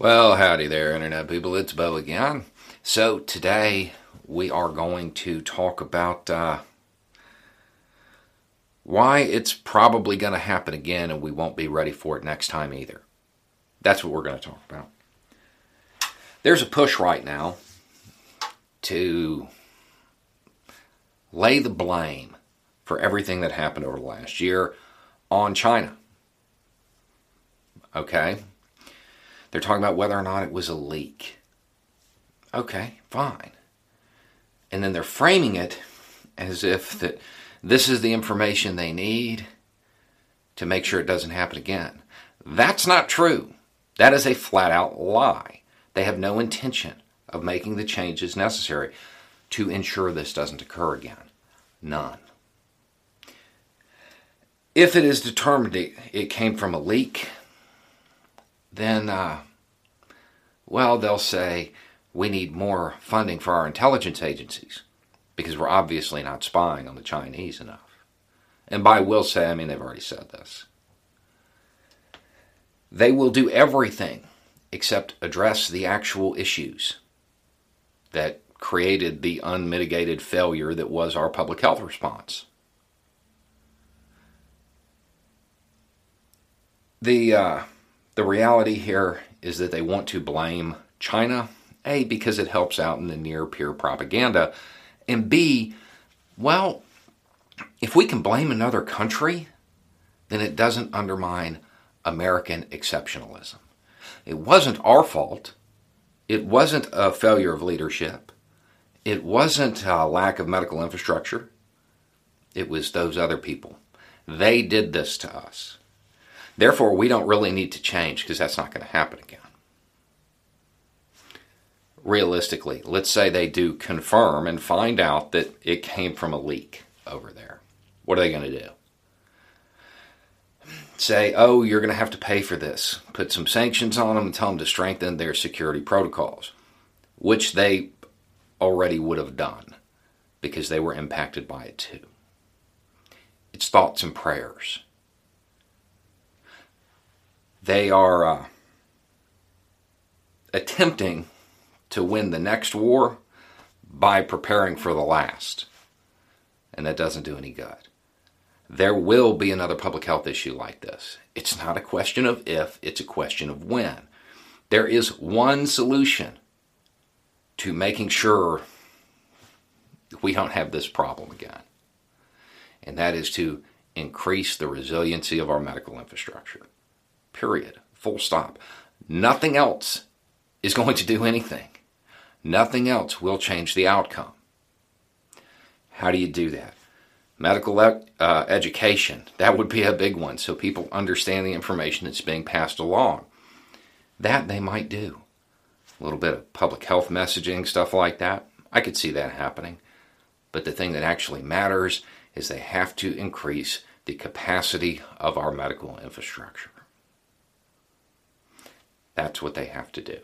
Well, howdy there, Internet people. It's Beau again. So, today we are going to talk about uh, why it's probably going to happen again and we won't be ready for it next time either. That's what we're going to talk about. There's a push right now to lay the blame for everything that happened over the last year on China. Okay? They're talking about whether or not it was a leak. Okay, fine. And then they're framing it as if that this is the information they need to make sure it doesn't happen again. That's not true. That is a flat out lie. They have no intention of making the changes necessary to ensure this doesn't occur again. None. If it is determined it, came from a leak, then, uh, well, they'll say we need more funding for our intelligence agencies because we're obviously not spying on the Chinese enough. And by will say, I mean they've already said this. They will do everything except address the actual issues that created the unmitigated failure that was our public health response. The uh, the reality here is that they want to blame China, A, because it helps out in the near peer propaganda, and B, well, if we can blame another country, then it doesn't undermine American exceptionalism. It wasn't our fault. It wasn't a failure of leadership. It wasn't a lack of medical infrastructure. It was those other people. They did this to us. Therefore, we don't really need to change because that's not going to happen again. Realistically, let's say they do confirm and find out that it came from a leak over there. What are they going to do? Say, oh, you're going to have to pay for this. Put some sanctions on them and tell them to strengthen their security protocols, which they already would have done because they were impacted by it too. It's thoughts and prayers. They are uh, attempting to win the next war by preparing for the last. And that doesn't do any good. There will be another public health issue like this. It's not a question of if, it's a question of when. There is one solution to making sure we don't have this problem again, and that is to increase the resiliency of our medical infrastructure. Period. Full stop. Nothing else is going to do anything. Nothing else will change the outcome. How do you do that? Medical uh, education, that would be a big one, so people understand the information that's being passed along. That they might do. A little bit of public health messaging, stuff like that. I could see that happening. But the thing that actually matters is they have to increase the capacity of our medical infrastructure. That's what they have to do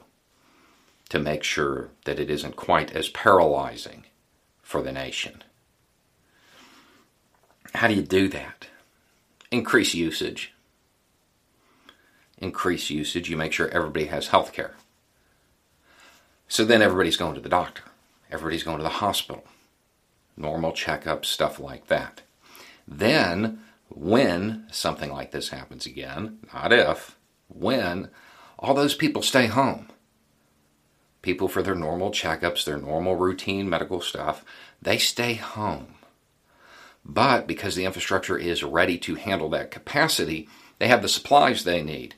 to make sure that it isn't quite as paralyzing for the nation. How do you do that? Increase usage. Increase usage, you make sure everybody has health care. So then everybody's going to the doctor, everybody's going to the hospital, normal checkups, stuff like that. Then, when something like this happens again, not if, when, all those people stay home. People for their normal checkups, their normal routine medical stuff, they stay home. But because the infrastructure is ready to handle that capacity, they have the supplies they need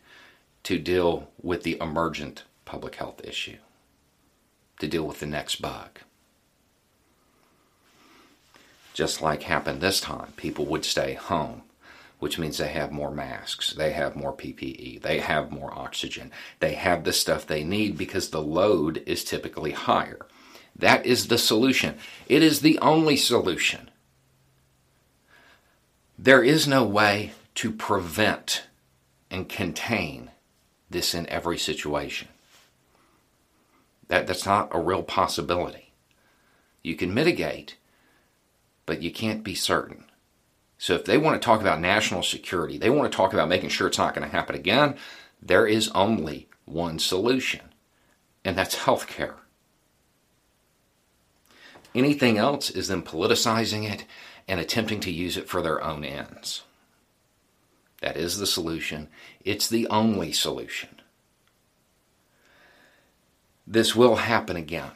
to deal with the emergent public health issue, to deal with the next bug. Just like happened this time, people would stay home. Which means they have more masks, they have more PPE, they have more oxygen, they have the stuff they need because the load is typically higher. That is the solution. It is the only solution. There is no way to prevent and contain this in every situation. That, that's not a real possibility. You can mitigate, but you can't be certain. So if they want to talk about national security, they want to talk about making sure it's not going to happen again, there is only one solution, and that's health care. Anything else is them politicizing it and attempting to use it for their own ends. That is the solution. It's the only solution. This will happen again.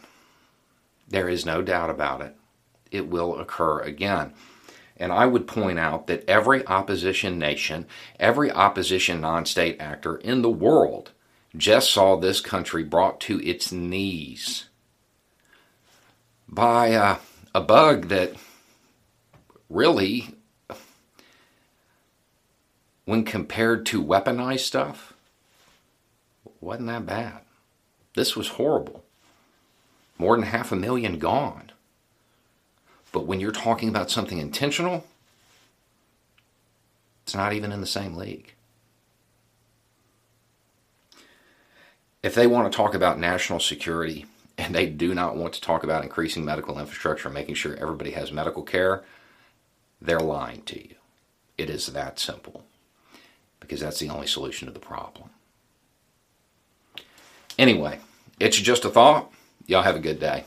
There is no doubt about it. It will occur again. And I would point out that every opposition nation, every opposition non state actor in the world just saw this country brought to its knees by uh, a bug that really, when compared to weaponized stuff, wasn't that bad. This was horrible. More than half a million gone. But when you're talking about something intentional, it's not even in the same league. If they want to talk about national security and they do not want to talk about increasing medical infrastructure and making sure everybody has medical care, they're lying to you. It is that simple because that's the only solution to the problem. Anyway, it's just a thought. Y'all have a good day.